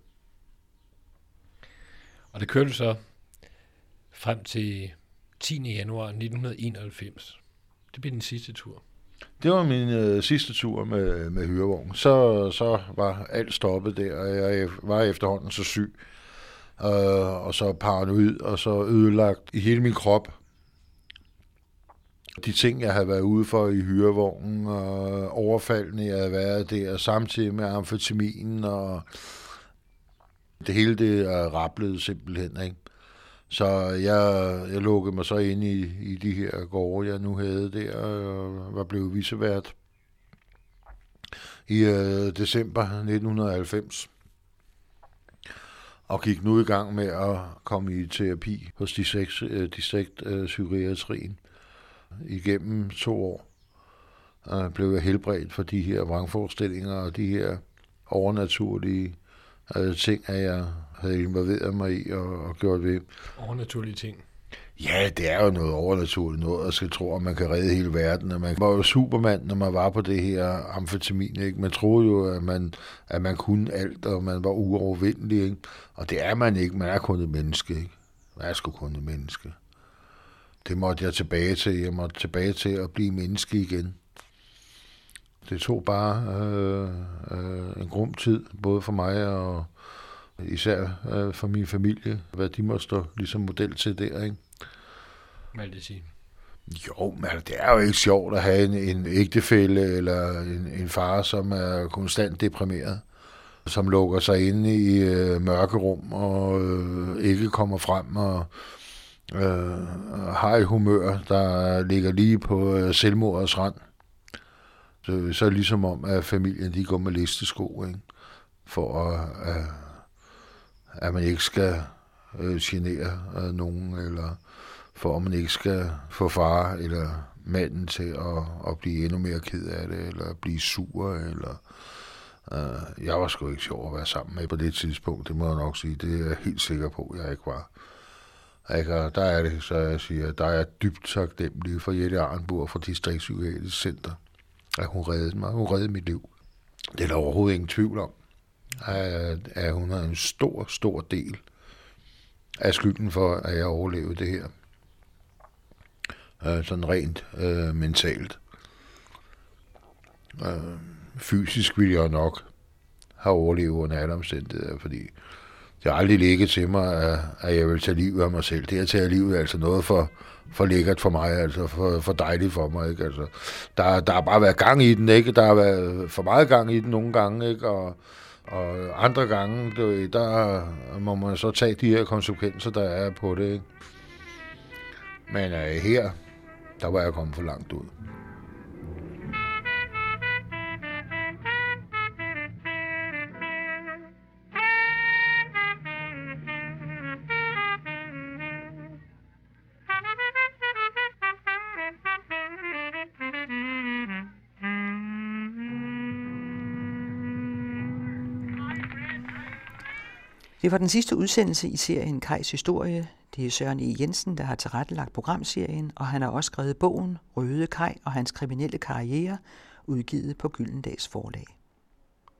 Og det kørte så frem til 10. januar 1991. Det blev den sidste tur. Det var min øh, sidste tur med, med hyrevogn. Så, så var alt stoppet der, og jeg var efterhånden så syg, øh, og så paranoid, og så ødelagt i hele min krop. De ting, jeg havde været ude for i hyrevognen, og overfaldene, jeg havde været der, samtidig med amfetaminen, og det hele det øh, er simpelthen, ikke? Så jeg, jeg lukkede mig så ind i, i de her gårde, jeg nu havde der, og var blevet visevært i øh, december 1990 og gik nu i gang med at komme i terapi hos distrikt, øh, distrikt øh, psykiatrien. Igennem to år øh, blev jeg helbredt for de her vrangforestillinger og de her overnaturlige øh, ting, at jeg havde involveret mig i og, og gjort ved. Overnaturlige ting. Ja, det er jo noget overnaturligt noget, at skal tro, at man kan redde hele verden. Og man var jo supermand, når man var på det her amfetamin. Ikke? Man troede jo, at man, at man kunne alt, og man var uovervindelig. Ikke? Og det er man ikke. Man er kun et menneske. Ikke? Man er sgu kun et menneske. Det måtte jeg tilbage til. Jeg måtte tilbage til at blive menneske igen. Det tog bare øh, øh, en grum tid, både for mig og især øh, for min familie, hvad de må stå ligesom model til der. Ikke? Hvad vil det sige? Jo, men altså, det er jo ikke sjovt at have en, en ægtefælle eller en, en far, som er konstant deprimeret, som lukker sig inde i øh, mørke rum og øh, ikke kommer frem og øh, har et humør, der ligger lige på øh, selvmordets rand. Så, så er det ligesom om, at familien de går med listesko, ikke? for at, at, at man ikke skal øh, genere øh, nogen, eller for at man ikke skal få far eller manden til at, at blive endnu mere ked af det, eller blive sur, eller... Øh, jeg var sgu ikke sjov at være sammen med på det tidspunkt, det må jeg nok sige. Det er jeg helt sikker på, at jeg ikke var. Ikke? Og der er det, så jeg siger, der er jeg dybt taknemmelig for Jette Arnburg fra Distriktspsykiatrisk Center, at hun reddede mig. Hun reddede mit liv. Det er der overhovedet ingen tvivl om, at, at hun har en stor, stor del af skylden for, at jeg overlevede det her øh, sådan rent øh, mentalt. Øh, fysisk ville jeg nok have overlevet under alle omstændigheder, fordi det har aldrig ligget til mig, at, at jeg vil tage livet af mig selv. Det at tage livet er altså noget for, for lækkert for mig, altså for, for dejligt for mig. Ikke? Altså, der, der har bare været gang i den, ikke? Der har været for meget gang i den nogle gange, ikke? Og, og andre gange, der må man så tage de her konsekvenser, der er på det. Ikke? Men øh, her, der var jeg kommet for langt ud. Det var den sidste udsendelse i serien Kejs Historie. Det er Søren E. Jensen, der har tilrettelagt programserien, og han har også skrevet bogen Røde Kaj og hans kriminelle karriere, udgivet på Gyldendags forlag.